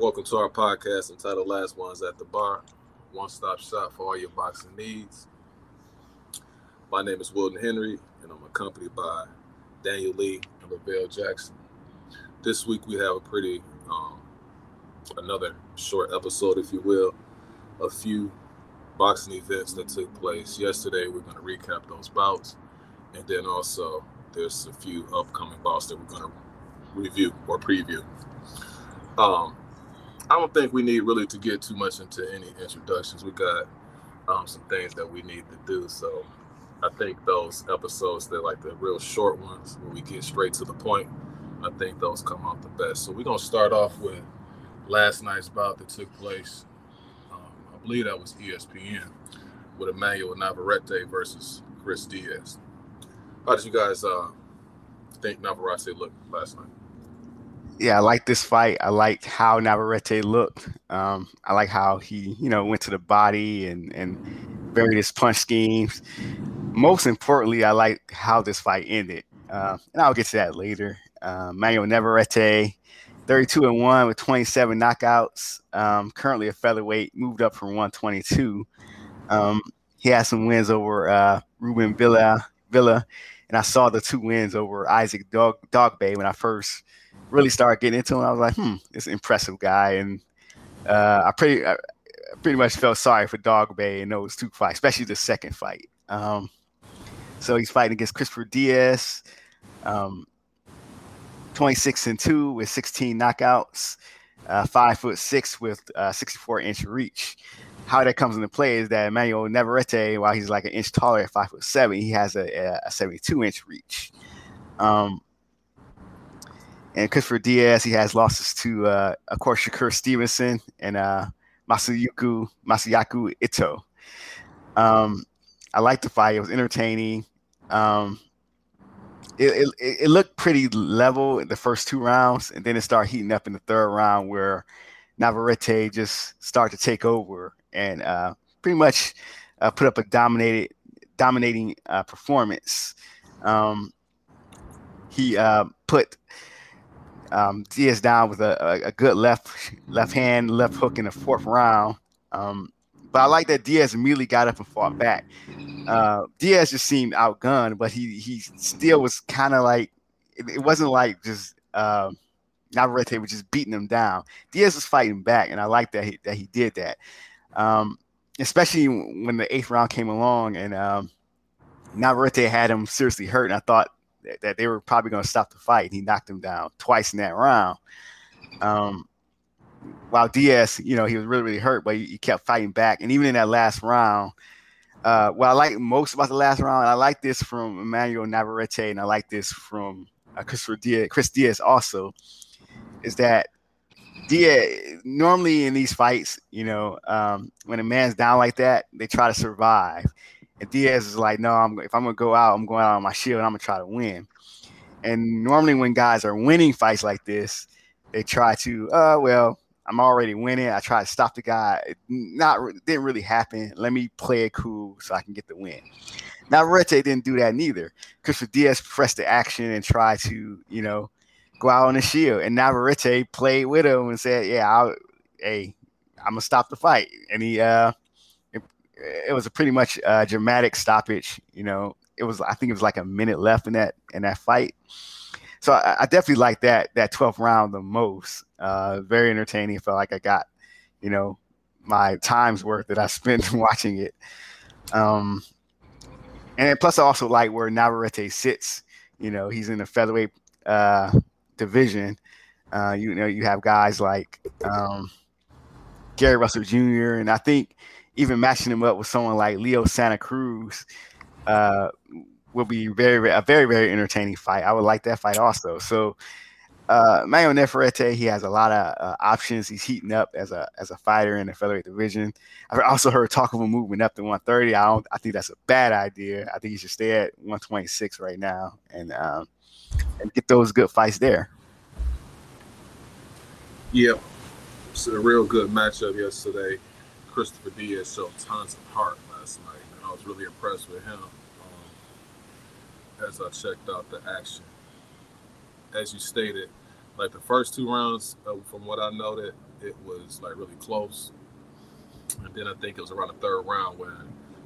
Welcome to our podcast entitled Last Ones at the Bar, one stop shop for all your boxing needs. My name is Wilton Henry, and I'm accompanied by Daniel Lee and Lavelle Jackson. This week we have a pretty, um, another short episode, if you will, a few boxing events that took place yesterday. We're going to recap those bouts, and then also there's a few upcoming bouts that we're going to review or preview. Um, I don't think we need really to get too much into any introductions. We got um, some things that we need to do. So I think those episodes, they're like the real short ones where we get straight to the point. I think those come out the best. So we're going to start off with last night's bout that took place. Um, I believe that was ESPN with Emmanuel Navarrete versus Chris Diaz. How did you guys uh, think Navarrete looked last night? Yeah, I like this fight. I liked how Navarrete looked. Um, I like how he, you know, went to the body and and various punch schemes. Most importantly, I like how this fight ended, uh, and I'll get to that later. Uh, Manuel Navarrete, 32 and one with 27 knockouts. Um, currently a featherweight, moved up from 122. Um, he has some wins over uh, Ruben Villa, Villa, and I saw the two wins over Isaac Dog Dogboe when I first really started getting into him. I was like, hmm, it's an impressive guy, and uh, I pretty I pretty much felt sorry for Dogboe in those two fights, especially the second fight. Um, so he's fighting against Christopher Diaz, um, 26 and two with 16 knockouts, uh, five foot six with uh, 64 inch reach. How that comes into play is that Emmanuel Navarrete, while he's like an inch taller at five foot seven, he has a, a 72 inch reach. Um, and Christopher Diaz, he has losses to, uh, of course, Shakur Stevenson and uh, Masayuku Masayaku Ito. Um, I liked the fight; it was entertaining. Um, it, it, it looked pretty level in the first two rounds, and then it started heating up in the third round, where Navarrete just started to take over and uh, pretty much uh, put up a dominated, dominating uh, performance. Um, he uh, put um, Diaz down with a, a, good left left hand left hook in the fourth round. Um, but I like that Diaz immediately got up and fought back. Uh, Diaz just seemed outgunned, but he he still was kind of like it, wasn't like just uh, Navarrete was just beating him down. Diaz was fighting back, and I like that he, that he did that. Um, especially when the eighth round came along and um, Navarrete had him seriously hurt, and I thought that they were probably going to stop the fight. And he knocked him down twice in that round. Um, while Diaz, you know, he was really, really hurt, but he, he kept fighting back. And even in that last round, uh, what I like most about the last round, I like this from Emmanuel Navarrete, and I like this from uh, Christopher Diaz, Chris Diaz also, is that Diaz normally in these fights, you know, um, when a man's down like that, they try to survive. And Diaz is like, no, I'm if I'm gonna go out, I'm going out on my shield. I'm gonna try to win. And normally when guys are winning fights like this, they try to, uh, well, I'm already winning. I try to stop the guy. Not didn't really happen. Let me play it cool so I can get the win. Navarrete didn't do that neither. Christopher Diaz pressed the action and tried to, you know, go out on the shield. And Navarrete played with him and said, "Yeah, I'll, hey, I'm gonna stop the fight." And he uh, it was a pretty much uh, dramatic stoppage. You know, it was I think it was like a minute left in that in that fight. So I, I definitely like that that 12th round the most. Uh, very entertaining. Felt like I got, you know, my time's worth that I spent watching it. Um, and plus I also like where Navarrete sits. You know, he's in the featherweight uh, division. Uh, you know, you have guys like um, Gary Russell Jr. and I think even matching him up with someone like Leo Santa Cruz uh, will be very, a very, very entertaining fight. I would like that fight also. So, uh, Manuel Navarrete, he has a lot of uh, options. He's heating up as a as a fighter in the featherweight division. I've also heard talk of him moving up to 130. I don't. I think that's a bad idea. I think he should stay at 126 right now and um, and get those good fights there. Yep, it's a real good matchup yesterday. Christopher Diaz showed tons of heart last night, and I was really impressed with him um, as I checked out the action. As you stated, like the first two rounds, uh, from what I noted, it was like really close. And then I think it was around the third round when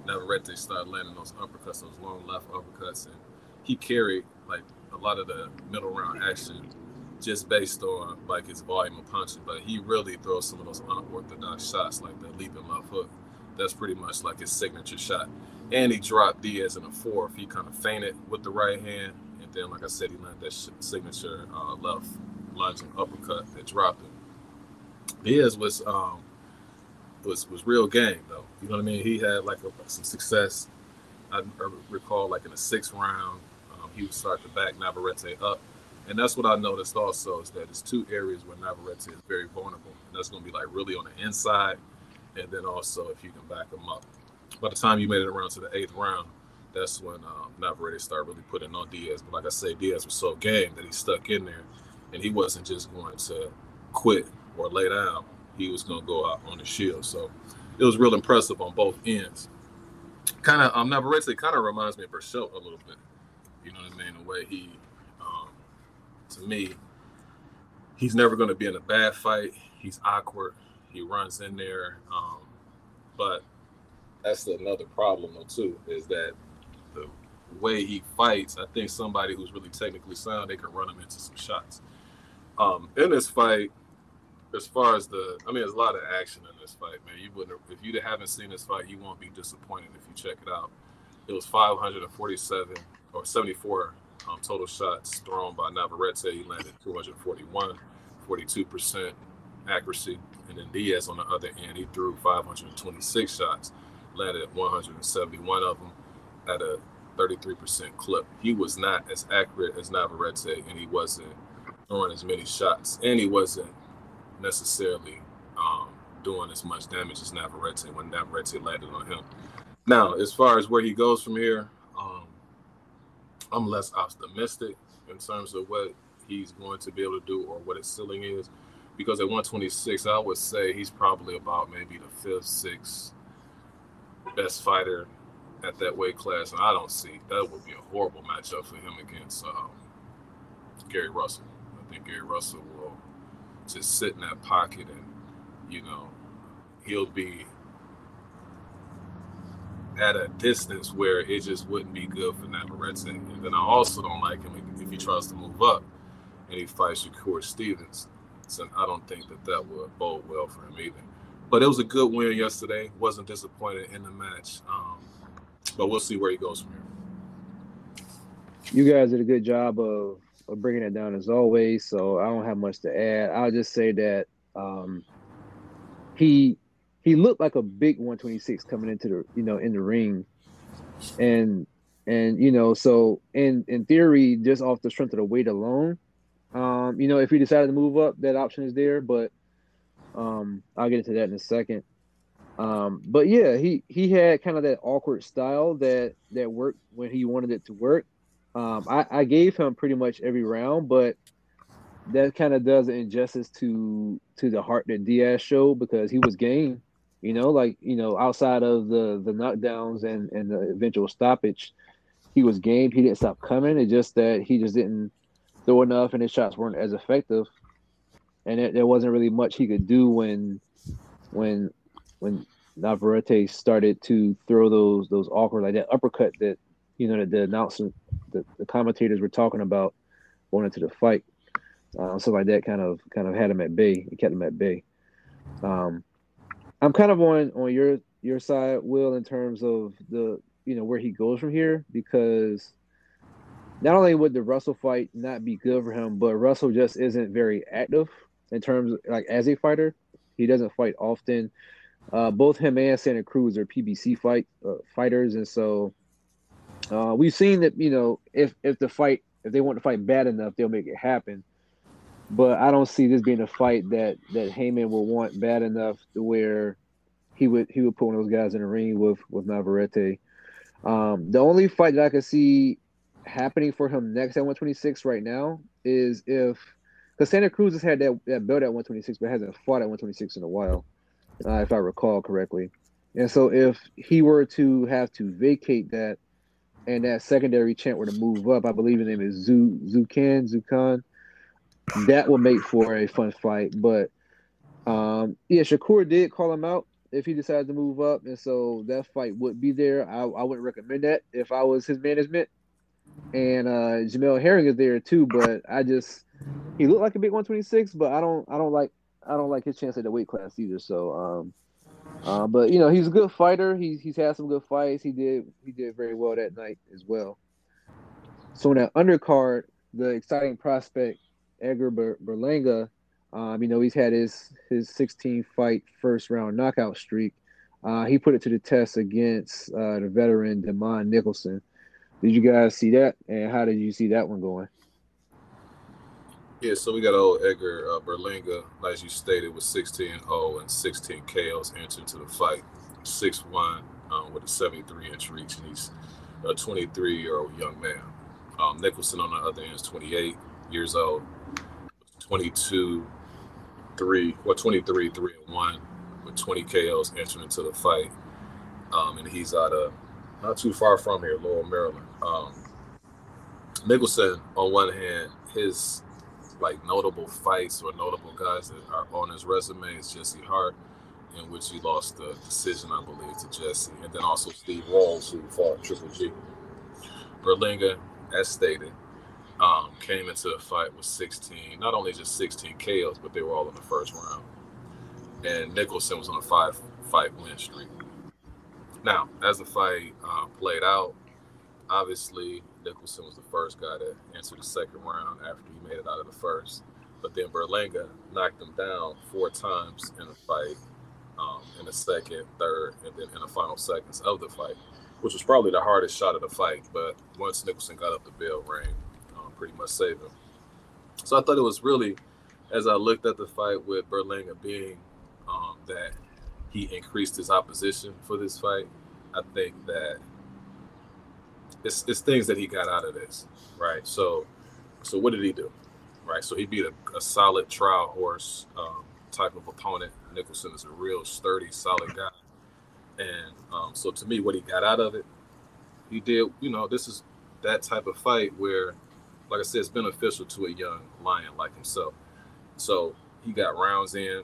Navarrete started landing those uppercuts, those long left uppercuts, and he carried like a lot of the middle round action just based on like his volume of punching. But he really throws some of those unorthodox shots, like the leaping left hook. That's pretty much like his signature shot. And he dropped Diaz in a fourth. He kind of feinted with the right hand, and then, like I said, he landed that signature uh, left lunging uppercut that dropped him. Diaz was um, was was real game though. You know what I mean? He had like a, some success. I, I recall like in the sixth round, um, he would start to back Navarrete up, and that's what I noticed also is that it's two areas where Navarrete is very vulnerable, and that's going to be like really on the inside, and then also if you can back him up. By the time you made it around to the eighth round, that's when um, Navarrete started really putting on Diaz. But like I say, Diaz was so game that he stuck in there, and he wasn't just going to quit or lay down he was going to go out on the shield. So it was real impressive on both ends. Kind of, um, Navarrete kind of reminds me of Berchelt a little bit. You know what I mean? The way he, to me, he's never going to be in a bad fight. He's awkward. He runs in there. Um, but that's another problem, though, too, is that the way he fights, I think somebody who's really technically sound, they can run him into some shots. Um, in this fight, as far as the, I mean, there's a lot of action in this fight, man. You wouldn't, if you haven't seen this fight, you won't be disappointed if you check it out. It was 547 or 74 um, total shots thrown by Navarrete. He landed 241, 42% accuracy. And then Diaz on the other end, he threw 526 shots, landed 171 of them at a 33% clip. He was not as accurate as Navarrete, and he wasn't throwing as many shots, and he wasn't necessarily um, doing as much damage as Navarrete when Navarrete landed on him. Now, as far as where he goes from here, I'm less optimistic in terms of what he's going to be able to do or what his ceiling is. Because at 126, I would say he's probably about maybe the fifth, sixth best fighter at that weight class. And I don't see that would be a horrible matchup for him against um, Gary Russell. I think Gary Russell will just sit in that pocket and, you know, he'll be at a distance where it just wouldn't be good for Navarrete. And then I also don't like him if he tries to move up and he fights Shakur Stevens. So I don't think that that would bode well for him either. But it was a good win yesterday. Wasn't disappointed in the match. Um, but we'll see where he goes from here. You guys did a good job of of bringing it down as always. So I don't have much to add. I'll just say that um, he he looked like a big 126 coming into the you know in the ring, and and you know so in in theory just off the strength of the weight alone, um, you know if he decided to move up, that option is there. But um, I'll get into that in a second. Um, but yeah, he he had kind of that awkward style that that worked when he wanted it to work. Um, I, I gave him pretty much every round, but that kind of does injustice to to the heart that Diaz showed because he was game. You know, like you know, outside of the the knockdowns and and the eventual stoppage, he was game. He didn't stop coming. It's just that he just didn't throw enough, and his shots weren't as effective. And it, there wasn't really much he could do when when when Navarrete started to throw those those awkward like that uppercut that you know, the, the announcer, the, the commentators were talking about going into the fight. Uh, like that kind of kind of had him at bay. It kept him at bay. Um, I'm kind of on on your your side, Will, in terms of the you know where he goes from here because not only would the Russell fight not be good for him, but Russell just isn't very active in terms of like as a fighter. He doesn't fight often. Uh, both him and Santa Cruz are PBC fight uh, fighters, and so uh, we've seen that you know if if the fight if they want to fight bad enough, they'll make it happen. But I don't see this being a fight that that Haymon will want bad enough to where he would he would put one of those guys in the ring with with Navarrete. Um, the only fight that I could see happening for him next at 126 right now is if because Santa Cruz has had that, that belt at 126 but hasn't fought at 126 in a while, uh, if I recall correctly. And so if he were to have to vacate that and that secondary champ were to move up, I believe his name is Xu Zukan Xu Can. That will make for a fun fight. But um, yeah, Shakur did call him out if he decides to move up, and so that fight would be there. I, I wouldn't recommend that if I was his management. And uh, Jamel Herring is there too, but I just he looked like a big 126, but I don't I don't like I don't like his chance at the weight class either. So um, uh, but you know he's a good fighter. He's he's had some good fights. He did he did very well that night as well. So in that undercard, the exciting prospect Edgar Ber- Berlanga, um, you know he's had his his 16 fight first round knockout streak. Uh, he put it to the test against uh, the veteran Demond Nicholson. Did you guys see that? And how did you see that one going? Yeah, so we got old Edgar uh, Berlanga, as you stated, with 16-0 and 16 KOs entered into the fight. 6-1 um, with a 73-inch reach, and he's a 23-year-old young man. Um, Nicholson on the other end is 28 years old, 22, 3, well, 23, 3 and 1 with 20 KOs entering into the fight. Um, and he's out of not too far from here, Laurel, Maryland. Um, Nicholson, on one hand, his like notable fights or notable guys that are on his resume is Jesse Hart, in which he lost the decision, I believe, to Jesse, and then also Steve Rolls, who fought Triple G. Berlanga, as stated, um, came into the fight with 16, not only just 16 KOs, but they were all in the first round. And Nicholson was on a five fight win streak. Now, as the fight uh, played out, obviously Nicholson was the first guy to enter the second round after he made it out of the first. But then Berlanga knocked him down four times in the fight, um, in the second, third, and then in the final seconds of the fight, which was probably the hardest shot of the fight. But once Nicholson got up the bell ring, um, pretty much save him. So I thought it was really, as I looked at the fight with Berlanga being um, that he increased his opposition for this fight, I think that it's, it's things that he got out of this, right? So, so what did he do, right? So he beat a, a solid trial horse um, type of opponent. Nicholson is a real sturdy, solid guy, and um, so to me, what he got out of it, he did. You know, this is that type of fight where, like I said, it's beneficial to a young lion like himself. So he got rounds in.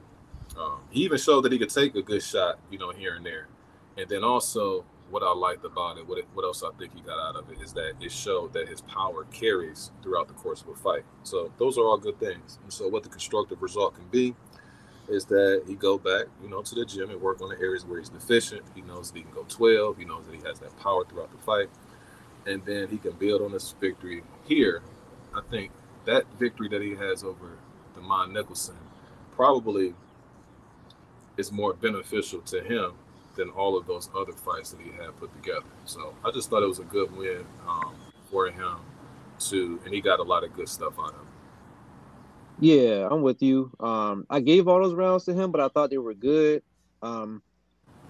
Um, he even showed that he could take a good shot, you know, here and there. And then also what I liked about it, what it, what else I think he got out of it is that it showed that his power carries throughout the course of a fight. So those are all good things. And so what the constructive result can be is that he go back, you know, to the gym and work on the areas where he's deficient. He knows that he can go 12. He knows that he has that power throughout the fight. And then he can build on this victory here. I think that victory that he has over Demond Nicholson probably is more beneficial to him than all of those other fights that he had put together. So I just thought it was a good win um, for him to, and he got a lot of good stuff out of it. Yeah, I'm with you. Um, I gave all those rounds to him, but I thought they were good. Um,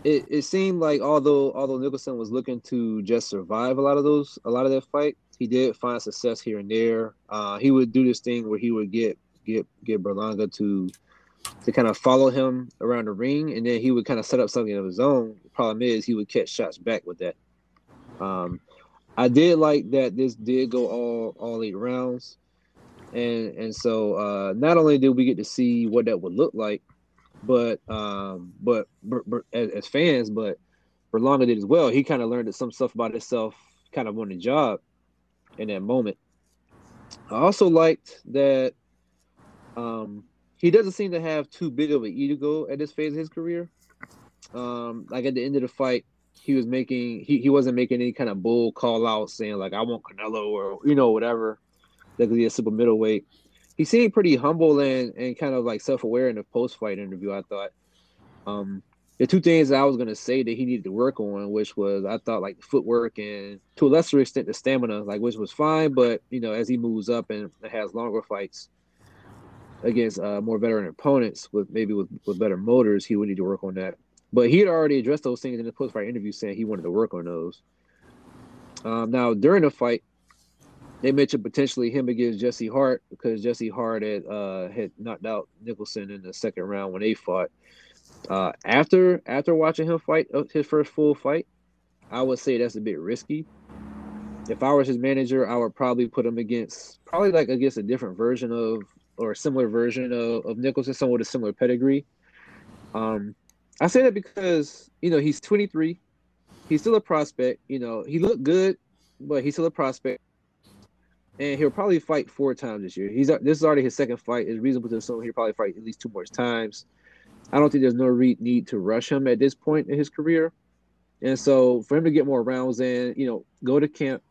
it, it seemed like although although Nicholson was looking to just survive a lot of those a lot of that fight, he did find success here and there. Uh, he would do this thing where he would get get get Berlanga to to kind of follow him around the ring, and then he would kind of set up something of his own. The problem is he would catch shots back with that. Um, I did like that this did go all all eight rounds, and and so uh, not only did we get to see what that would look like, but um, but, but, but as, as, fans, but Berlanga did as well. He kind of learned some stuff about himself, kind of on the job, in that moment. I also liked that um, he doesn't seem to have too big of an ego at this phase of his career. Um, like at the end of the fight, he was making he, he wasn't making any kind of bull call out saying like I want Canelo or you know whatever because he's a super middleweight. He seemed pretty humble and and kind of like self aware in the post fight interview. I thought. Um, the two things I was gonna say that he needed to work on, which was I thought like the footwork and to a lesser extent the stamina, like which was fine, but you know as he moves up and has longer fights, against uh, more veteran opponents with maybe with, with better motors, he would need to work on that. But he had already addressed those things in the post fight interview, saying he wanted to work on those. Um, now during the fight, they mentioned potentially him against Jesse Hart because Jesse Hart had uh, had knocked out Nicholson in the second round when they fought. Uh, after after watching him fight uh, his first full fight, I would say that's a bit risky. If I was his manager, I would probably put him against probably like against a different version of or a similar version of, of Nicholson, someone with a similar pedigree. Um, I say that because you know he's 23, he's still a prospect. You know he looked good, but he's still a prospect, and he'll probably fight four times this year. He's this is already his second fight. It's reasonable to assume he'll probably fight at least two more times. I don't think there's no re- need to rush him at this point in his career. And so for him to get more rounds in, you know, go to camp,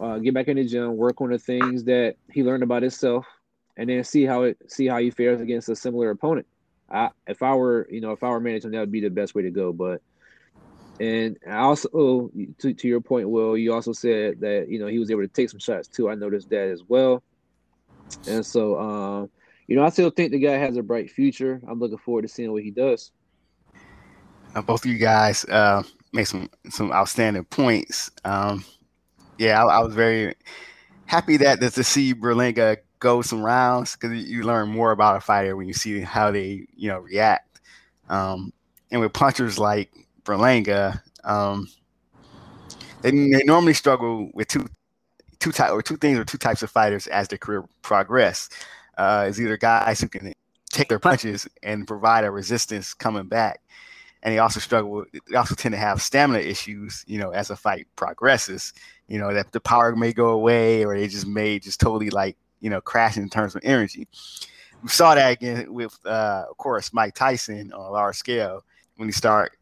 uh, get back in the gym, work on the things that he learned about himself, and then see how it see how he fares against a similar opponent. I, if I were, you know, if I were managing, that would be the best way to go. But and I also, to, to your point, Will, you also said that you know he was able to take some shots too. I noticed that as well. And so, um, you know, I still think the guy has a bright future. I'm looking forward to seeing what he does. Uh, both of you guys uh, made some some outstanding points. Um, yeah, I, I, was very happy that to see Berlanga go some rounds because you learn more about a fighter when you see how they you know react. Um, and with punchers like Berlanga, um, they, they normally struggle with two two type or two things or two types of fighters as their career progress. Uh, is either guys who can take their punches and provide a resistance coming back, and they also struggle. They also tend to have stamina issues, you know, as a fight progresses. You know that the power may go away, or they just may just totally like you know crash in terms of energy. We saw that again with, uh, of course, Mike Tyson on a large scale when he start,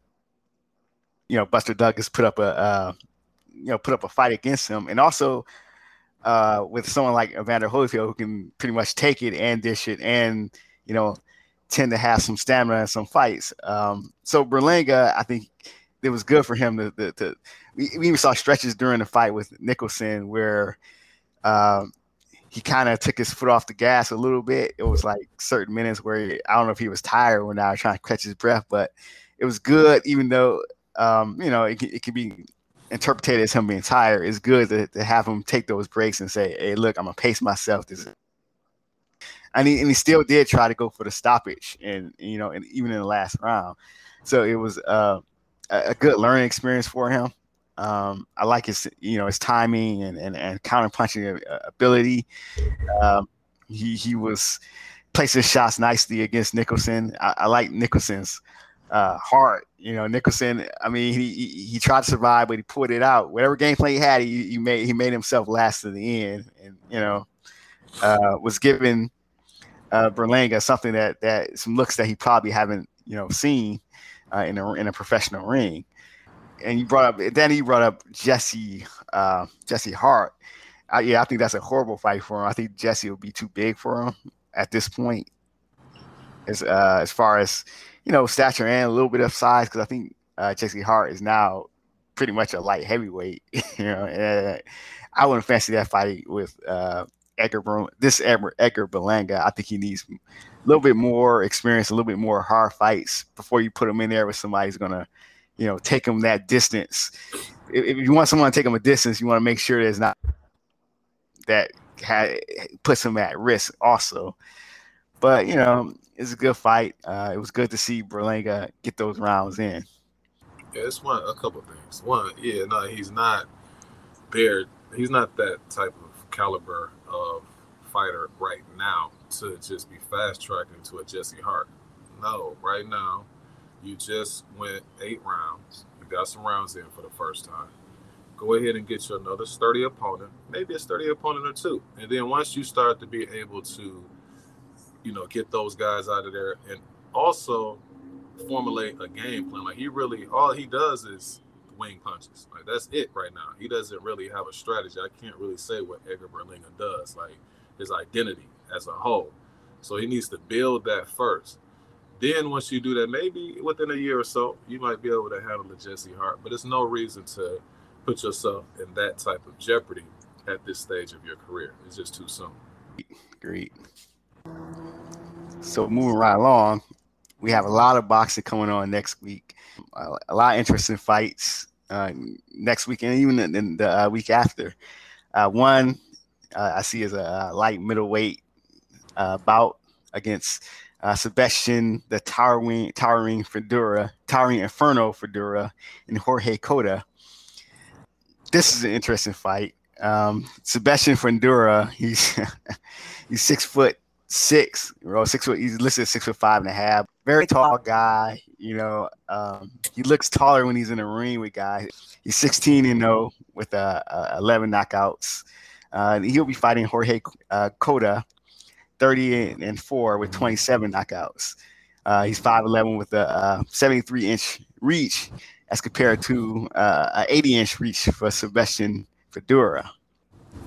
you know, Buster Douglas put up a, uh, you know, put up a fight against him, and also uh, with someone like Evander Holyfield who can pretty much take it and dish it, and you know, tend to have some stamina in some fights. Um, so Berlanga, I think it was good for him to, to, to we, we, even saw stretches during the fight with Nicholson where um, he kind of took his foot off the gas a little bit. It was like certain minutes where he, I don't know if he was tired or not, trying to catch his breath, but it was good, even though um, you know it, it could be interpreted as him being tired. It's good to, to have him take those breaks and say, "Hey, look, I'm gonna pace myself. This and he, and he still did try to go for the stoppage, and you know, and even in the last round. So it was uh, a good learning experience for him. Um, I like his, you know, his timing and and, and counter punching ability. Um, he he was placing shots nicely against Nicholson. I, I like Nicholson's uh. You know, Nicholson. I mean, he, he, he tried to survive, but he put it out. Whatever gameplay he had, he, he made he made himself last to the end, and you know, uh, was given uh, Berlanga something that that some looks that he probably haven't you know seen uh, in a in a professional ring. And you brought up then he brought up Jesse uh, Jesse Hart. Uh, yeah, I think that's a horrible fight for him. I think Jesse will be too big for him at this point. As uh, as far as you know, stature and a little bit of size, because I think uh, Jesse Hart is now pretty much a light heavyweight. you know, I wouldn't fancy that fight with uh, Edgar this Edgar, Edgar Berlanga, I think he needs a little bit more experience, a little bit more hard fights before you put him in there with somebody who's gonna, you know, take him that distance. If, if you want someone to take him a distance, you want to make sure there's not that ha- puts him at risk also. But you know, it's a good fight. Uh, it was good to see Berlanga get those rounds in. Yeah, it's one a couple things. One, yeah, no, he's not bared. He's not that type of caliber of fighter right now to just be fast tracking to a Jesse Hart. No, right now, you just went eight rounds. You got some rounds in for the first time. Go ahead and get you another sturdy opponent, maybe a sturdy opponent or two. And then once you start to be able to, you know, get those guys out of there and also formulate a game plan. Like he really, all he does is wing punches. Like that's it right now. He doesn't really have a strategy. I can't really say what Edgar Berlanga does, like his identity as a whole. So he needs to build that first. Then once you do that, maybe within a year or so, you might be able to handle the Jesse Hart. But it's no reason to put yourself in that type of jeopardy at this stage of your career. It's just too soon. Great. So moving right along, we have a lot of boxing coming on next week. A lot of interesting fights uh, next week and even in the uh, week after. Uh, one uh, I see as a light middleweight uh, bout against Sebastian, the towering, towering Fundora, towering Inferno Fundora, and Jorge Cota. This is an interesting fight. Um, Sebastian Fundora, he's he's six foot six, well, six foot. He's listed six foot five and a half. Very tall guy. You know, um, he looks taller when he's in the ring with guys. He's 16 and 0 with uh, uh, 11 knockouts. Uh, he'll be fighting Jorge uh, Cota, 30 and 4 with 27 knockouts. Uh, he's 5'11 with a uh, 73 inch reach as compared to uh, an 80 inch reach for Sebastian Fundora.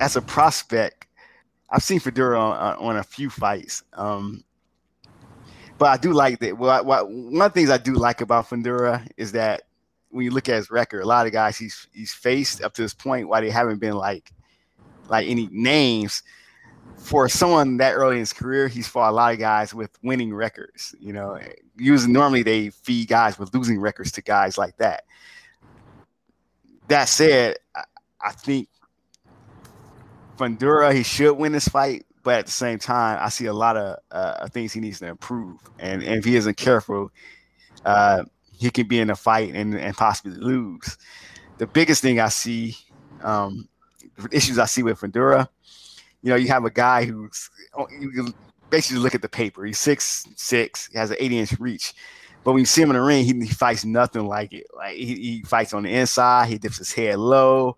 As a prospect, I've seen Fundora on, on a few fights. Um, but I do like that. Well, I, well, one of the things I do like about Fundora is that when you look at his record, a lot of guys he's he's faced up to this point, why they haven't been like like any names, for someone that early in his career, he's fought a lot of guys with winning records. You know, usually normally they feed guys with losing records to guys like that. That said, I, I think Fundora he should win this fight, but at the same time, I see a lot of uh, things he needs to improve, and, and if he isn't careful, uh, he can be in a fight and, and possibly lose. The biggest thing I see, um, issues I see with Fundora you know, you have a guy who's oh, you basically look at the paper. He's six six, he has an 80 inch reach. But when you see him in the ring, he, he fights nothing like it. Like he, he, fights on the inside, he dips his head low.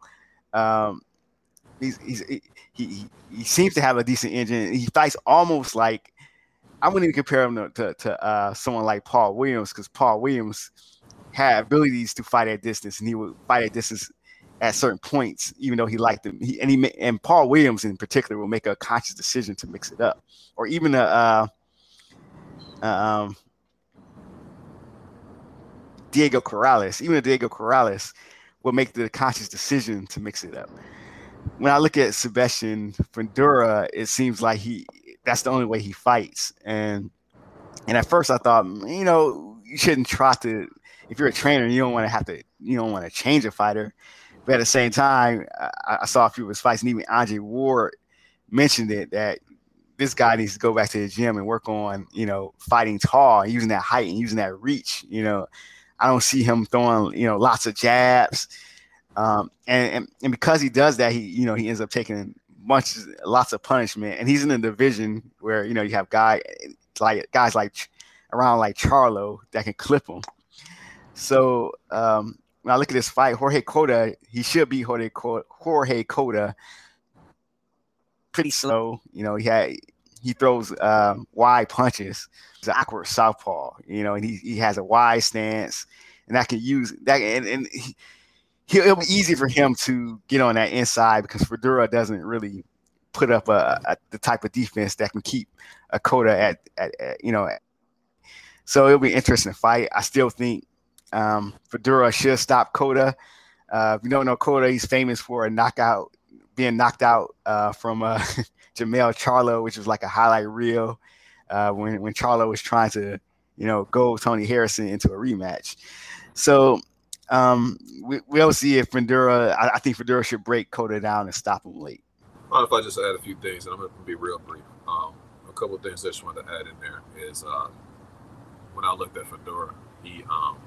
Um, he's, he's he, he he seems to have a decent engine. He fights almost like I wouldn't even compare him to to, to uh, someone like Paul Williams because Paul Williams had abilities to fight at distance, and he would fight at distance at certain points, even though he liked them. He, and he and Paul Williams in particular will make a conscious decision to mix it up, or even a uh, um, Diego Corrales, even a Diego Corrales will make the conscious decision to mix it up. When I look at Sebastian Fundora, it seems like he that's the only way he fights. And and at first I thought, you know, you shouldn't try to if you're a trainer, you don't want to have to you don't want to change a fighter. But at the same time, I, I saw a few of his fights, and even Andre Ward mentioned it that this guy needs to go back to the gym and work on, you know, fighting tall using that height and using that reach. You know, I don't see him throwing, you know, lots of jabs. Um, and, and, and because he does that, he, you know, he ends up taking much, lots of punishment. And he's in a division where, you know, you have guy like guys like around like Charlo that can clip him. So um, when I look at this fight, Jorge Cota, he should be Jorge Jorge Cota. Pretty slow, you know. He had he throws um, wide punches. He's an awkward southpaw, you know, and he, he has a wide stance, and that can use that, and, and he, it'll be easy for him to get on that inside because Fedora doesn't really put up a, a, the type of defense that can keep a Cota at, at, at you know. so it'll be interesting fight. I still think um, Fundora should stop Cota. Uh, if you don't know Cota, he's famous for a knockout, being knocked out uh, from uh, Jermell Charlo, which was like a highlight reel uh, when when Charlo was trying to, you know, go Tony Harrison into a rematch. So um, we, we'll see if Fundora. I, I, think Fundora should break Cota down and stop him late. Well, if I just add a few things, and I'm going to be real brief. Um, a couple of things I just wanted to add in there is uh, when I looked at Fundora, he um,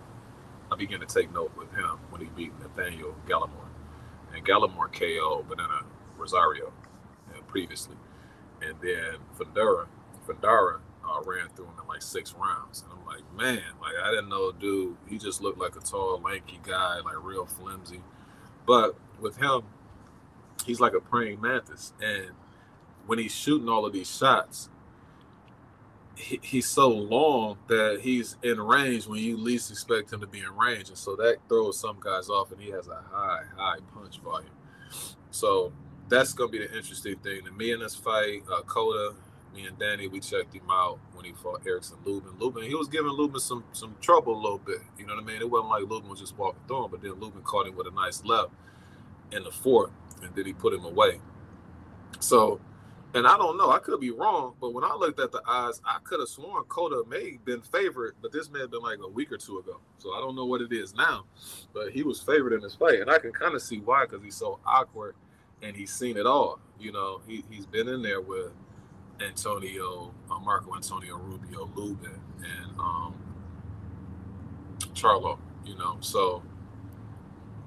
I began to take note with him when he beat Nathaniel Gallimore. And Gallimore KO Banana Rosario uh, previously. And then Fundora, Fundora uh, ran through him in like six rounds. And I'm like, man, like I didn't know, dude, he just looked like a tall, lanky guy, like real flimsy. But with him, he's like a praying mantis. And when he's shooting all of these shots, he, he's so long that he's in range when you least expect him to be in range, and so that throws some guys off, and he has a high, high punch volume. So that's gonna be the interesting thing. And me in this fight, uh, Cota, me and Danny, we checked him out when he fought Erickson Lubin. Lubin, he was giving Lubin some some trouble a little bit. You know what I mean? It wasn't like Lubin was just walking through him, but then Lubin caught him with a nice left in the fourth, and then he put him away. So and I don't know, I could be wrong, but when I looked at the odds, I could have sworn Cota may have been favored, but this may have been like a week or two ago. So I don't know what it is now, but he was favored in this fight, and I can kind of see why because he's so awkward and he's seen it all. You know, he he's been in there with Antonio, uh, Marco Antonio Rubio, Lubin, and um, Charlo. You know, so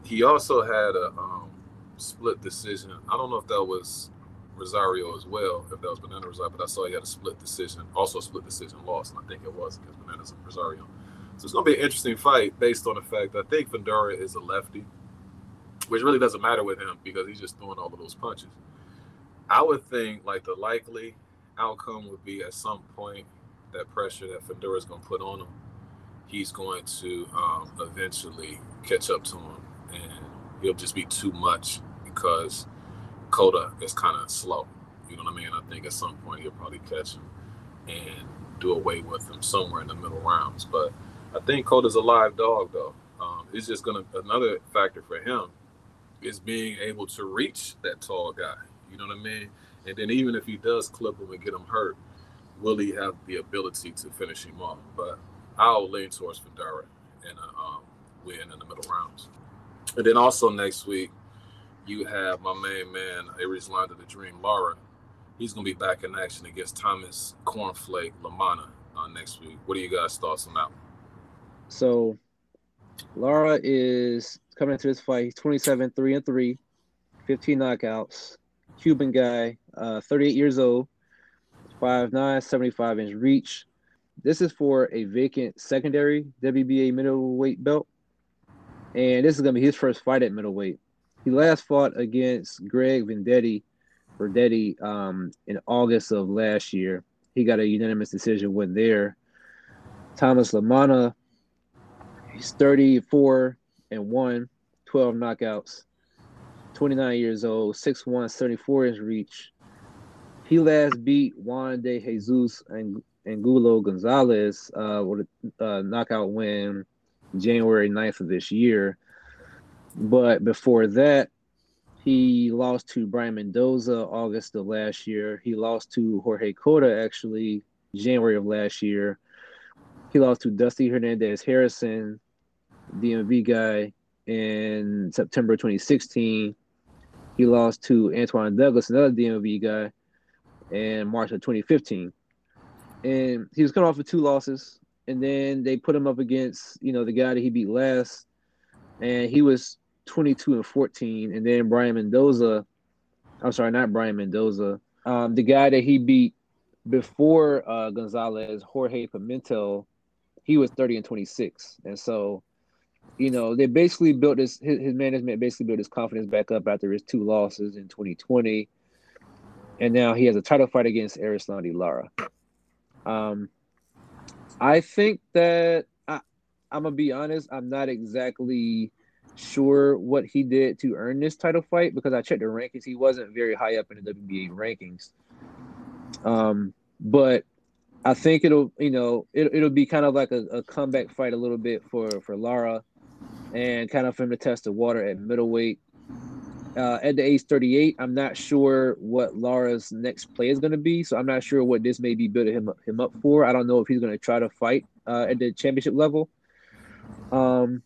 he also had a um, split decision. I don't know if that was Rosario as well, if that was Banana Rosario, but I saw he had a split decision, also a split decision loss, and I think it was against Bananas and Rosario. So it's going to be an interesting fight based on the fact that I think Fundora is a lefty, which really doesn't matter with him because he's just throwing all of those punches. I would think like the likely outcome would be at some point that pressure that Fundora is going to put on him, he's going to um, eventually catch up to him, and he'll just be too much because Cota is kind of slow. You know what I mean? I think at some point he'll probably catch him and do away with him somewhere in the middle rounds. But I think Cota's a live dog, though. Um, it's just gonna another factor for him is being able to reach that tall guy. You know what I mean? And then even if he does clip him and get him hurt, will he have the ability to finish him off? But I'll lean towards Fundora and a um, win in the middle rounds. And then also next week, you have my main man, Aries Land of the Dream, Lara. He's going to be back in action against Thomas Cornflake LaManna uh, next week. What are you guys' thoughts on that? So, Lara is coming into this fight. He's 27, 3 and 3, 15 knockouts. Cuban guy, uh, 38 years old, 5'9, 75 inch reach. This is for a vacant secondary WBA middleweight belt. And this is going to be his first fight at middleweight. He last fought against Greg Vendetti, Verdetti um, in August of last year. He got a unanimous decision win there. Thomas LaManna, he's 34 and 1, 12 knockouts, 29 years old, 6'1, 74 inch reach. He last beat Juan de Jesus and Angulo Gonzalez uh, with a uh, knockout win January 9th of this year. But before that, he lost to Brian Mendoza August of last year. He lost to Jorge Cota actually January of last year. He lost to Dusty Hernandez Harrison, DMV guy, in September 2016. He lost to Antoine Douglas, another DMV guy, in March of 2015 and he was cut off with two losses. And then they put him up against you know the guy that he beat last, and he was 22 and 14. And then Brian Mendoza, I'm sorry, not Brian Mendoza, um, the guy that he beat before uh, Gonzalez, Jorge Pimentel, he was 30 and 26. And so, you know, they basically built his, his management basically built his confidence back up after his two losses in 2020. And now he has a title fight against Erislandy Lara. Um, I think that I, I'm gonna be honest. I'm not exactly sure what he did to earn this title fight because I checked the rankings. He wasn't very high up in the WBA rankings. Um, but I think it'll, you know, it, it'll be kind of like a, a comeback fight a little bit for for Lara, and kind of for him to test the water at middleweight. Uh, at the age 38, I'm not sure what Lara's next play is going to be. So I'm not sure what this may be building him up, him up for. I don't know if he's going to try to fight uh, at the championship level. Um,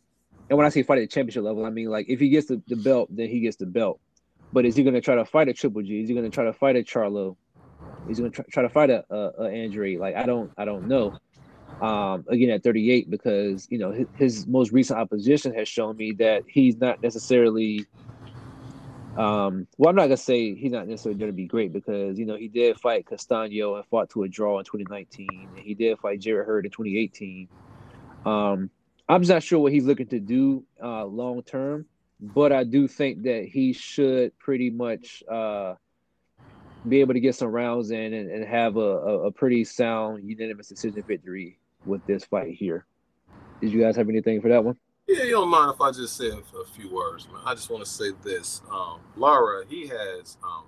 and when I say fight at the championship level, I mean like if he gets the, the belt, then he gets the belt. But is he going to try to fight a Triple G? Is he going to try to fight a Charlo? Is he going to try, try to fight a, a, a Andre? Like I don't I don't know. Um, again at 38 because you know his, his most recent opposition has shown me that he's not necessarily um, well, I'm not gonna say he's not necessarily gonna be great because you know he did fight Castaño and fought to a draw in 2019, and he did fight Jarrett Hurd in 2018. Um, I'm just not sure what he's looking to do uh, long term, but I do think that he should pretty much uh, be able to get some rounds in and, and have a, a, a pretty sound unanimous decision victory with this fight here. Did you guys have anything for that one? Yeah, you don't mind if I just say a, few words, man. I just want to say this. Um, Lara, he has um,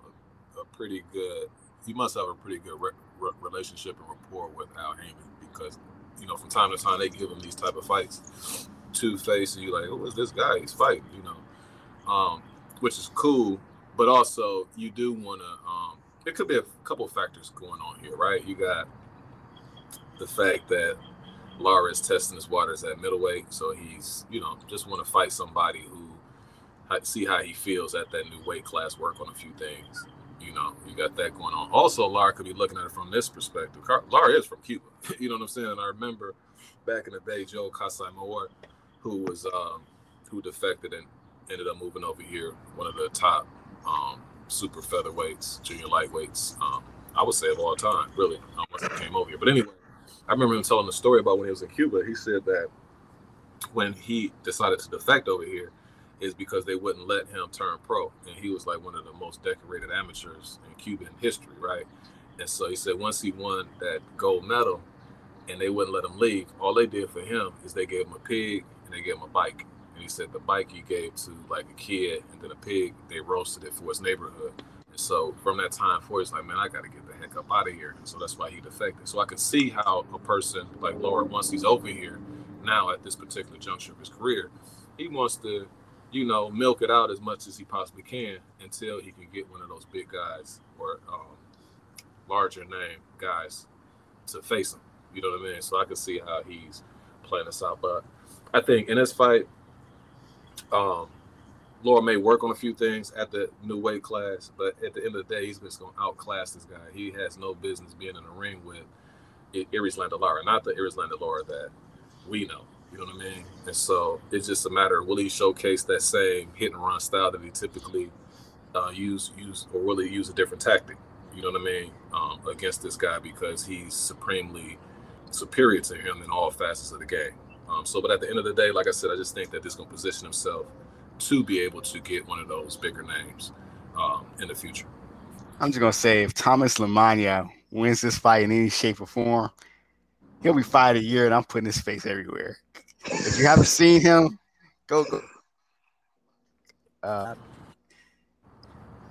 a, a, pretty good, he must have a pretty good re- re- relationship and rapport with Al Haymon because, you know, from time to time they give him these type of fights. Two face, and you're like, who is this guy? He's fighting, you know, um, which is cool. But also, you do want to, it could be a couple factors going on here, right? You got the fact that Lara is testing his waters at middleweight, so he's you know just want to fight somebody who see how he feels at that new weight class, work on a few things. You know, you got that going on. Also, Lara could be looking at it from this perspective. Lara is from Cuba. you know what I'm saying? I remember back in the day, Joel Casamayor who was um, who defected and ended up moving over here, one of the top um, super featherweights, junior lightweights. Um, I would say of all time, really, um, once he came over here. But anyway, I remember him telling the story about when he was in Cuba. He said that when he decided to defect over here, is because they wouldn't let him turn pro, and he was like one of the most decorated amateurs in Cuban history, right? And so he said once he won that gold medal, and they wouldn't let him leave, all they did for him is they gave him a pig and they gave him a bike. And he said the bike he gave to like a kid, and then a pig they roasted it for his neighborhood. And so from that time forward, he's like, man, I got to get the up out of here. So that's why he defected. So I could see how a person like Lara, once he's over here, now at this particular juncture of his career, he wants to, you know, milk it out as much as he possibly can until he can get one of those big guys or um, larger name guys to face him. You know what I mean? So I can see how he's playing this out. But I think in this fight, um, Lara may work on a few things at the new weight class, but at the end of the day, he's just going to outclass this guy. He has no business being in the ring with Erislandy Lara, not the Erislandy Lara that we know. You know what I mean? And so it's just a matter of will he showcase that same hit and run style that he typically uh, use use or will he use a different tactic? You know what I mean? Um, against this guy because he's supremely superior to him in all facets of the game. Um, so, but at the end of the day, like I said, I just think that this going to position himself to be able to get one of those bigger names um, in the future. I'm just gonna say if Thomas LaManna wins this fight in any shape or form, he'll be fired a year, and I'm putting his face everywhere. If you haven't seen him, go go. Uh,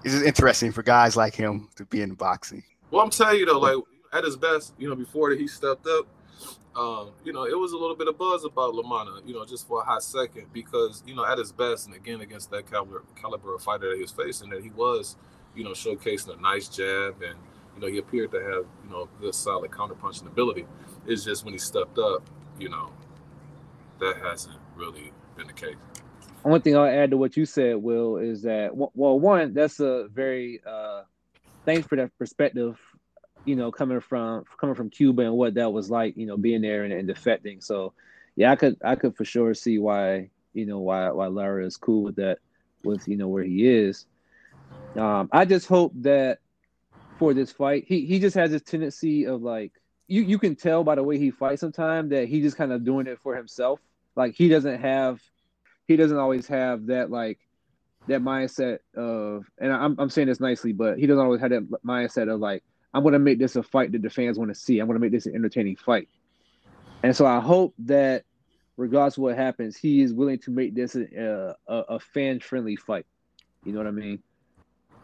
it's just interesting for guys like him to be in boxing. Well, I'm telling you though, like at his best, you know, before that he stepped up, um, you know, it was a little bit of buzz about LaManna, you know, just for a hot second, because you know, at his best, and again against that caliber caliber of fighter that he was facing, that he was, you know, showcasing a nice jab, and you know, he appeared to have, you know, good solid counterpunching ability. It's just when he stepped up, you know, that hasn't really been the case. One thing I'll add to what you said, Will, is that well, one, that's a very uh, thanks for that perspective you know, coming from coming from Cuba and what that was like, you know, being there and, and defecting. So, yeah, I could I could for sure see why you know why why Lara is cool with that, with you know where he is. Um, I just hope that for this fight, he he just has this tendency of like you you can tell by the way he fights sometimes that he just kind of doing it for himself. Like he doesn't have, he doesn't always have that like that mindset of, and I'm I'm saying this nicely, but he doesn't always have that mindset of like I'm going to make this a fight that the fans want to see. I'm going to make this an entertaining fight. And so I hope that, regardless of what happens, he is willing to make this a, a, a fan friendly fight. You know what I mean?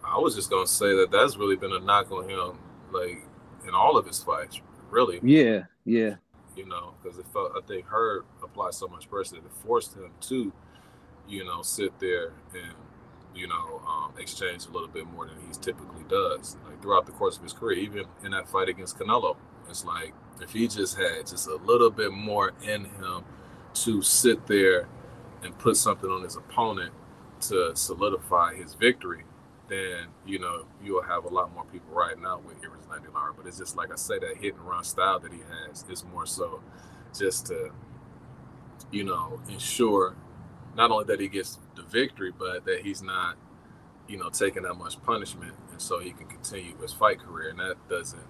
I was just going to say that that's really been a knock on him, like in all of his fights, really. Yeah, yeah. You know, because it felt, I think Hurd applied so much pressure that it forced him to, you know, sit there and you know, um, exchange a little bit more than he typically does. Like throughout the course of his career, even in that fight against Canelo, it's like if he just had just a little bit more in him to sit there and put something on his opponent to solidify his victory, then you know you'll have a lot more people riding out with Erislandy Lara. But it's just like I say, that hit and run style that he has is more so just to, you know, ensure not only that he gets the victory, but that he's not, you know, taking that much punishment, and so he can continue his fight career. And that doesn't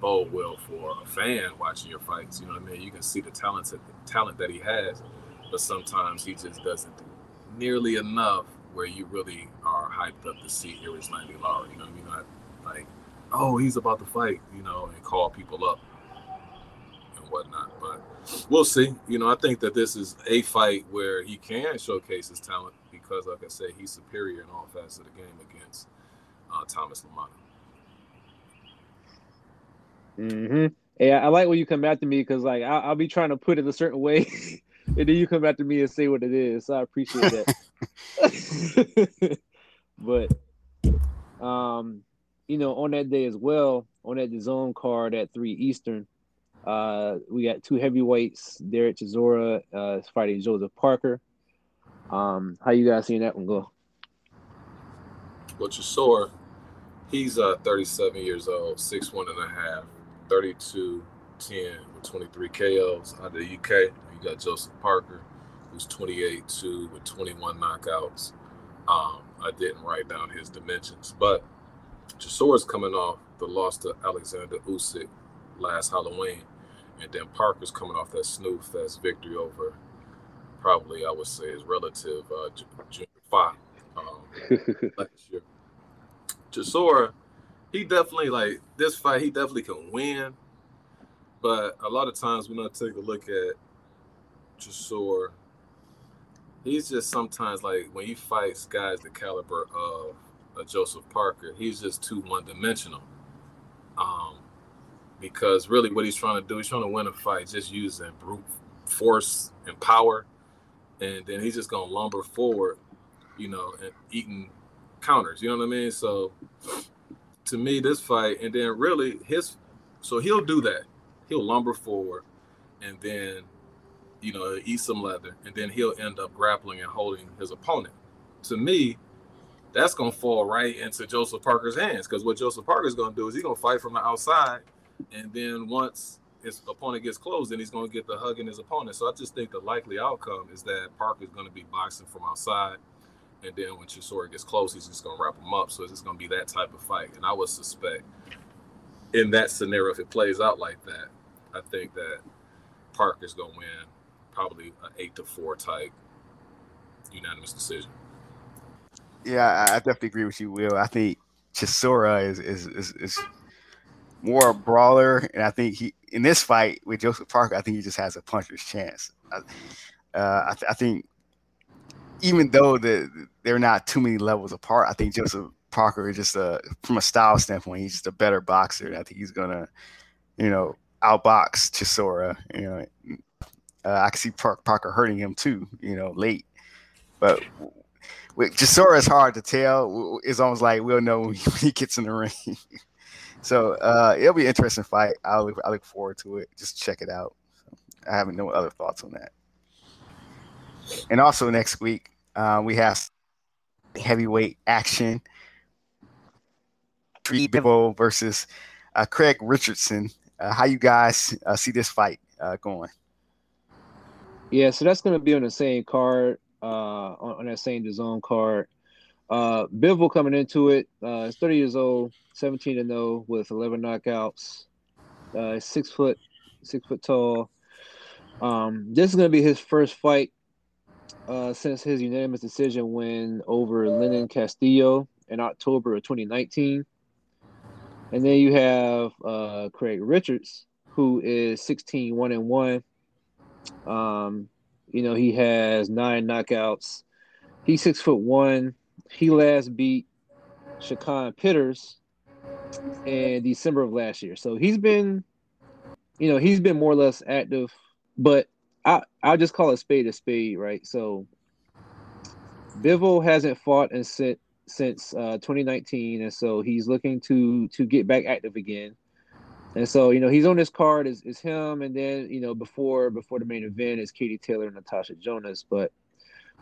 bode well for a fan watching your fights. You know what I mean? You can see the talent, the talent that he has, but sometimes he just doesn't do nearly enough where you really are hyped up to see Erislandy Lara. You know what I mean? Not like, oh, he's about to fight, you know, and call people up and whatnot. But we'll see. You know, I think that this is a fight where he can showcase his talent because, like I said, he's superior in all facets of the game against uh, Thomas LaManna. Mm-hmm. Yeah, I like when you come after me because, like, I'll, I'll, be trying to put it a certain way, and then you come after me and say what it is. So I appreciate that. but, um, you know, on that day as well, on that zone card at three Eastern, uh, we got two heavyweights, Derek Chisora uh, fighting Joseph Parker. Um, how you guys seeing that one go? Well, Chisora, he's uh, 37 years old, six one and a half, 32 10 with 23 KOs out of the UK. You got Joseph Parker, who's 28 2 with 21 knockouts. Um, I didn't write down his dimensions. But Chisora's coming off the loss to Alexander Usyk last Halloween, and then Parker's coming off that snooze fest victory over probably I would say his relative uh, Junior Fa um, last year. Chisora, he definitely like this fight. He definitely can win, but a lot of times when I take a look at Chisora, he's just sometimes like when he fights guys the caliber of a Joseph Parker, he's just too one dimensional. Um, because really what he's trying to do, he's trying to win a fight just using brute force and power and then he's just gonna lumber forward, you know, and eating counters. You know what I mean? So to me, this fight, and then really his, so he'll do that. He'll lumber forward, and then you know eat some leather, and then he'll end up grappling and holding his opponent. To me, that's gonna fall right into Joseph Parker's hands because what Joseph Parker's gonna do is he's gonna fight from the outside, and then once his opponent gets close, then he's going to get the hug in his opponent. So I just think the likely outcome is that Parker's going to be boxing from outside, and then when Chisora gets close, he's just going to wrap him up. So it's just going to be that type of fight. And I would suspect in that scenario, if it plays out like that, I think that Parker's going to win probably an eight to four type unanimous decision. Yeah, I definitely agree with you, Will. I think Chisora is is is, is more a brawler, and I think he in this fight with Joseph Parker, I think he just has a puncher's chance. Uh, I, th- I, think even though the, they're not too many levels apart, I think Joseph Parker is just a from a style standpoint, he's just a better boxer. And I think he's gonna, you know, outbox Chisora. You know, uh, I can see Parker hurting him too. You know, late, but with Chisora, it's hard to tell. It's almost like we'll know when he gets in the ring. So uh, it'll be an interesting fight. I look I look forward to it. Just check it out. I have no other thoughts on that. And also next week uh, we have heavyweight action. Dimitri Bivol versus uh, Craig Richardson. Uh, how you guys uh, see this fight uh, going? Yeah, so that's going to be on the same card, uh, on, on that same zone card. Uh, Bivol coming into it, uh, he's 30 years old, 17 and 0 with 11 knockouts. Uh, six foot, six foot tall. Um, this is going to be his first fight uh, since his unanimous decision win over Lenin Castillo in October of 2019. And then you have uh, Craig Richards, who is 16 1 and 1. Um, you know, he has nine knockouts. He's six foot one. He last beat Shakan Pitters in December of last year. So he's been, you know, he's been more or less active, but I I'll just call it spade a spade, right? So Bivol hasn't fought and since since uh, 2019, and so he's looking to to get back active again. And so you know he's on this card is is him, and then you know before before the main event is Katie Taylor and Natasha Jonas. But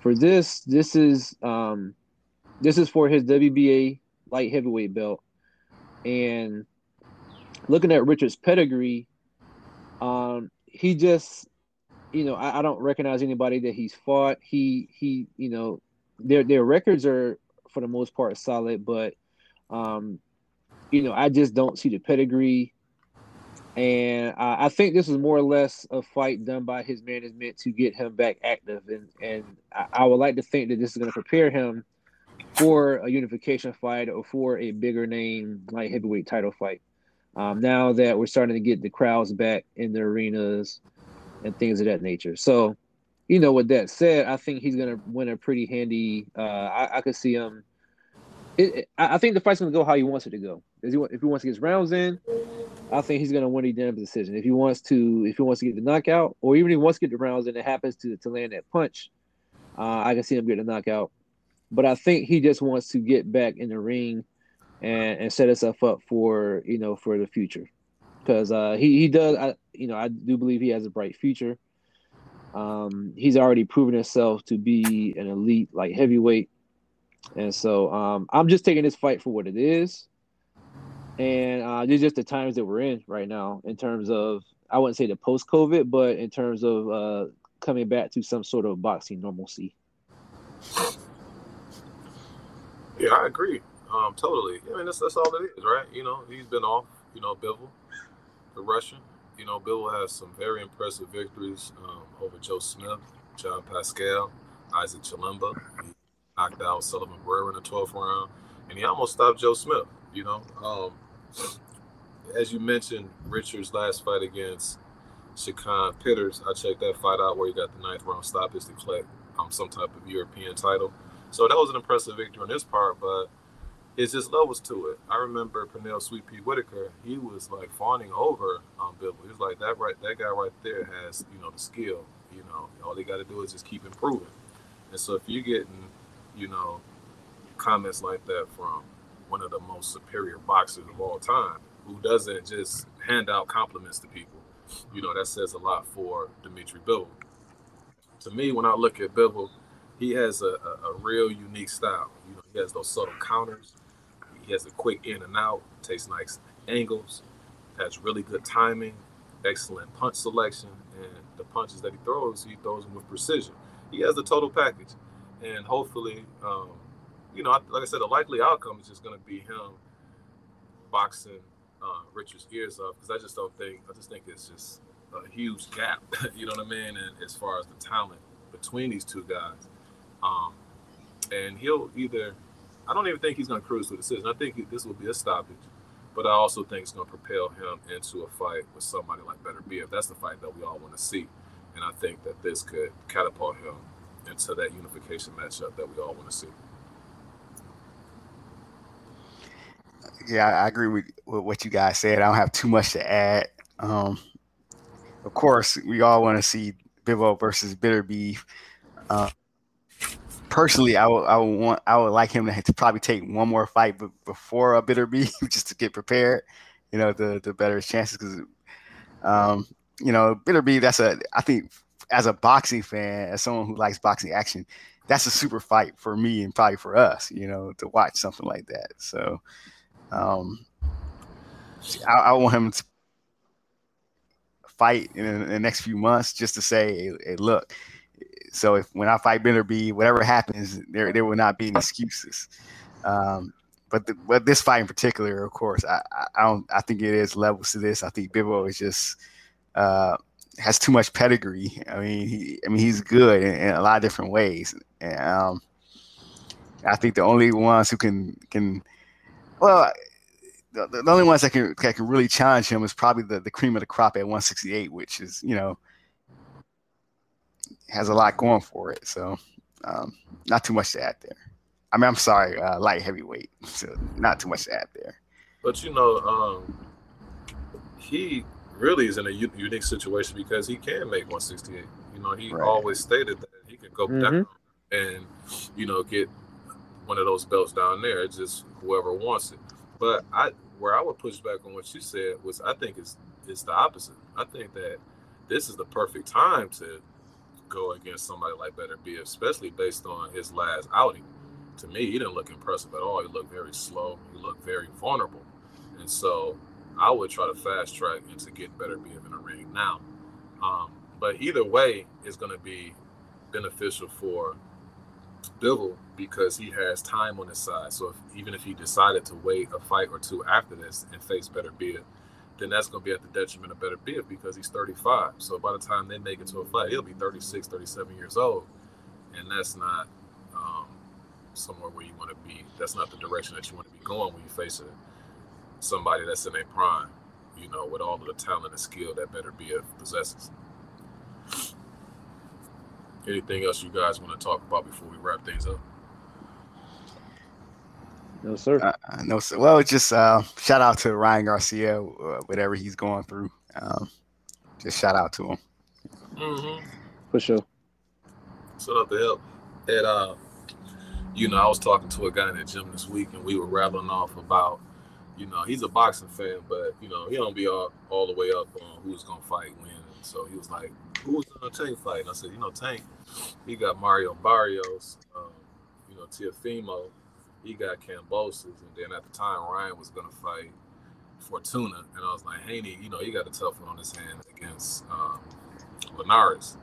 for this, this is um this is for his WBA light heavyweight belt. And looking at Richard's pedigree, um, he just, you know, I, I don't recognize anybody that he's fought. He he, you know, their their records are for the most part solid, but um, you know, I just don't see the pedigree. And I think this is more or less a fight done by his management to get him back active, and and I, I would like to think that this is going to prepare him for a unification fight or for a bigger name like heavyweight title fight. Um, now that we're starting to get the crowds back in the arenas and things of that nature. So, you know, with that said, I think he's gonna win a pretty handy. Uh, I, I could see him. It, it, I think the fight's gonna go how he wants it to go. If he, if he wants to get his rounds in, I think he's gonna win a damn decision. If he wants to, if he wants to get the knockout, or even if he wants to get the rounds and it happens to to land that punch, uh, I can see him getting a knockout. But I think he just wants to get back in the ring and, and set himself up for you know for the future because uh, he he does I, you know I do believe he has a bright future. Um, he's already proven himself to be an elite like heavyweight, and so um, I'm just taking this fight for what it is. And uh, these just the times that we're in right now in terms of I wouldn't say the post COVID, but in terms of uh, coming back to some sort of boxing normalcy. Yeah, I agree. Um, totally. I mean, that's that's all it is, right? You know, he's been off. You know, Bivol, the Russian. You know, Bivol has some very impressive victories um, over Joe Smith, John Pascal, Isaac Chilemba. He knocked out Sullivan Barrera in the 12th round, and he almost stopped Joe Smith. You know, um, as you mentioned, Richard's last fight against Shakan Pitters, I checked that fight out where he got the ninth round stoppage to collect um, some type of European title. So that was an impressive victory on his part, but it's just levels to it. I remember Pernell Sweet Pea Whitaker, he was like fawning over um, Bivol. He was like, that right, that guy right there has, you know, the skill. You know, all they got to do is just keep improving. And so if you're getting, you know, comments like that from one of the most superior boxers of all time, who doesn't just hand out compliments to people, you know, that says a lot for Dimitri Bivol. To me, when I look at Bivol, he has a, a, a real unique style. You know, he has those subtle counters he has a quick in and out, takes nice angles, has really good timing, excellent punch selection, and the punches that he throws, he throws them with precision. He has the total package, and hopefully, um, you know, like I said, the likely outcome is just going to be him boxing uh, Richard's ears off because I just don't think I just think it's just a huge gap. you know what I mean? And as far as the talent between these two guys, um, and he'll either I don't even think he's going to cruise to a decision. I think this will be a stoppage, but I also think it's going to propel him into a fight with somebody like Beterbiev. That's the fight that we all want to see, and I think that this could catapult him into that unification matchup that we all want to see. Yeah, I agree with, with what you guys said. I don't have too much to add. Um, of course, we all want to see Bivol versus Beterbiev. Uh, personally, I would, I would want, I would like him to, to probably take one more fight b- before a Beterbiev, just to get prepared. You know, the the better chances because, um, you know, Beterbiev. That's a, I think, as a boxing fan, as someone who likes boxing action, that's a super fight for me and probably for us. You know, to watch something like that. So, um, I, I want him to fight in, in the next few months just to say, hey, hey look so if when I fight Beterbiev, whatever happens, there there will not be any excuses. Um, but the, but this fight in particular, of course, I, I don't I think it is levels to this. I think Bivol is just uh, has too much pedigree. I mean, he I mean he's good in, in a lot of different ways. And, um, I think the only ones who can can well. The, the only ones that can that can really challenge him is probably the, the cream of the crop at 168, which is you know has a lot going for it. So um, not too much to add there. I mean, I'm sorry, uh, light heavyweight. So not too much to add there. But you know, um, he really is in a u- unique situation because he can make 168. You know, he right. always stated that he could go mm-hmm. down and you know get one of those belts down there. It's just whoever wants it. But I, where I would push back on what you said was, I think it's it's the opposite. I think that this is the perfect time to go against somebody like Beterbiev, especially based on his last outing. To me, he didn't look impressive at all. He looked very slow. He looked very vulnerable. And so I would try to fast track into getting Beterbiev in the ring now. Um, but either way, it's going to be beneficial for Bivol because he has time on his side. So if, even if he decided to wait a fight or two after this and face Beterbiev, then that's going to be at the detriment of Better Beterbiev because he's 35. So by the time they make it to a fight, he'll be 36, 37 years old. And that's not um, somewhere where you want to be. That's not the direction that you want to be going when you face somebody that's in a prime, you know, with all of the talent and skill that Beterbiev possesses. Anything else you guys want to talk about before we wrap things up? No, sir. Uh, no, sir. Well, just uh, shout out to Ryan Garcia, uh, whatever he's going through. Um, just shout out to him. Mm-hmm. For sure. Shout out to help. And, uh, you know, I was talking to a guy in the gym this week, and we were rattling off about, you know, he's a boxing fan, but you know, he don't be all, all the way up on who's gonna fight when. So he was like, "Who's gonna Tank fight?" And I said, "You know, Tank, he got Mario Barrios, um, you know, Teofimo, he got Kambosos, and then at the time Ryan was gonna fight Fortuna, and I was like, Haney, you know, he got a tough one on his hand against um, Linares,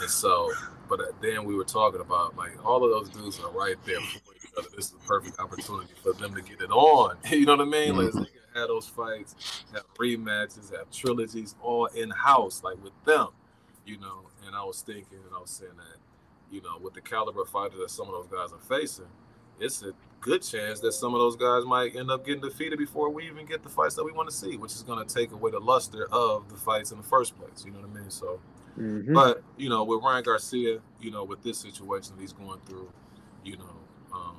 and so, but then we were talking about like all of those dudes are right there before you brother, this is a perfect opportunity for them to get it on. You know what I mean? Like Mhm. they can have those fights, have rematches, have trilogies, all in house, like with them. You know, and I was thinking, and I was saying that, you know, with the caliber of fighter that some of those guys are facing, it's a good chance that some of those guys might end up getting defeated before we even get the fights that we want to see, which is going to take away the luster of the fights in the first place. You know what I mean? So, Mhm. but you know, with Ryan Garcia, you know, with this situation that he's going through, you know, um,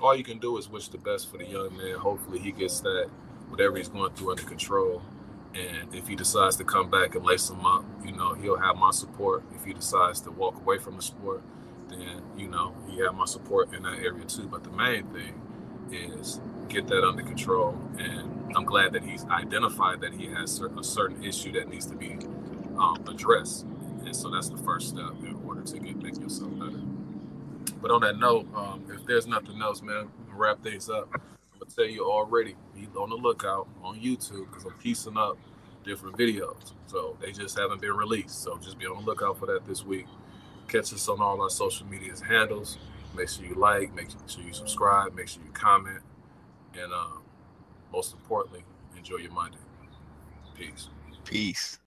all you can do is wish the best for the young man. Hopefully, he gets that whatever he's going through under control. And if he decides to come back and lace him up, you know, he'll have my support. If he decides to walk away from the sport, then you know he have my support in that area too. But the main thing is get that under control. And I'm glad that he's identified that he has a certain issue that needs to be um, addressed. And so that's the first step in order to get make yourself better. But on that note, um, if there's nothing else, man, wrap things up. I'm gonna tell you already, be on the lookout on YouTube because I'm piecing up different videos. So they just haven't been released. So just be on the lookout for that this week. Catch us on all our social media handles. Make sure you like, make sure you subscribe, make sure you comment, and uh, most importantly, enjoy your Monday. Peace. Peace.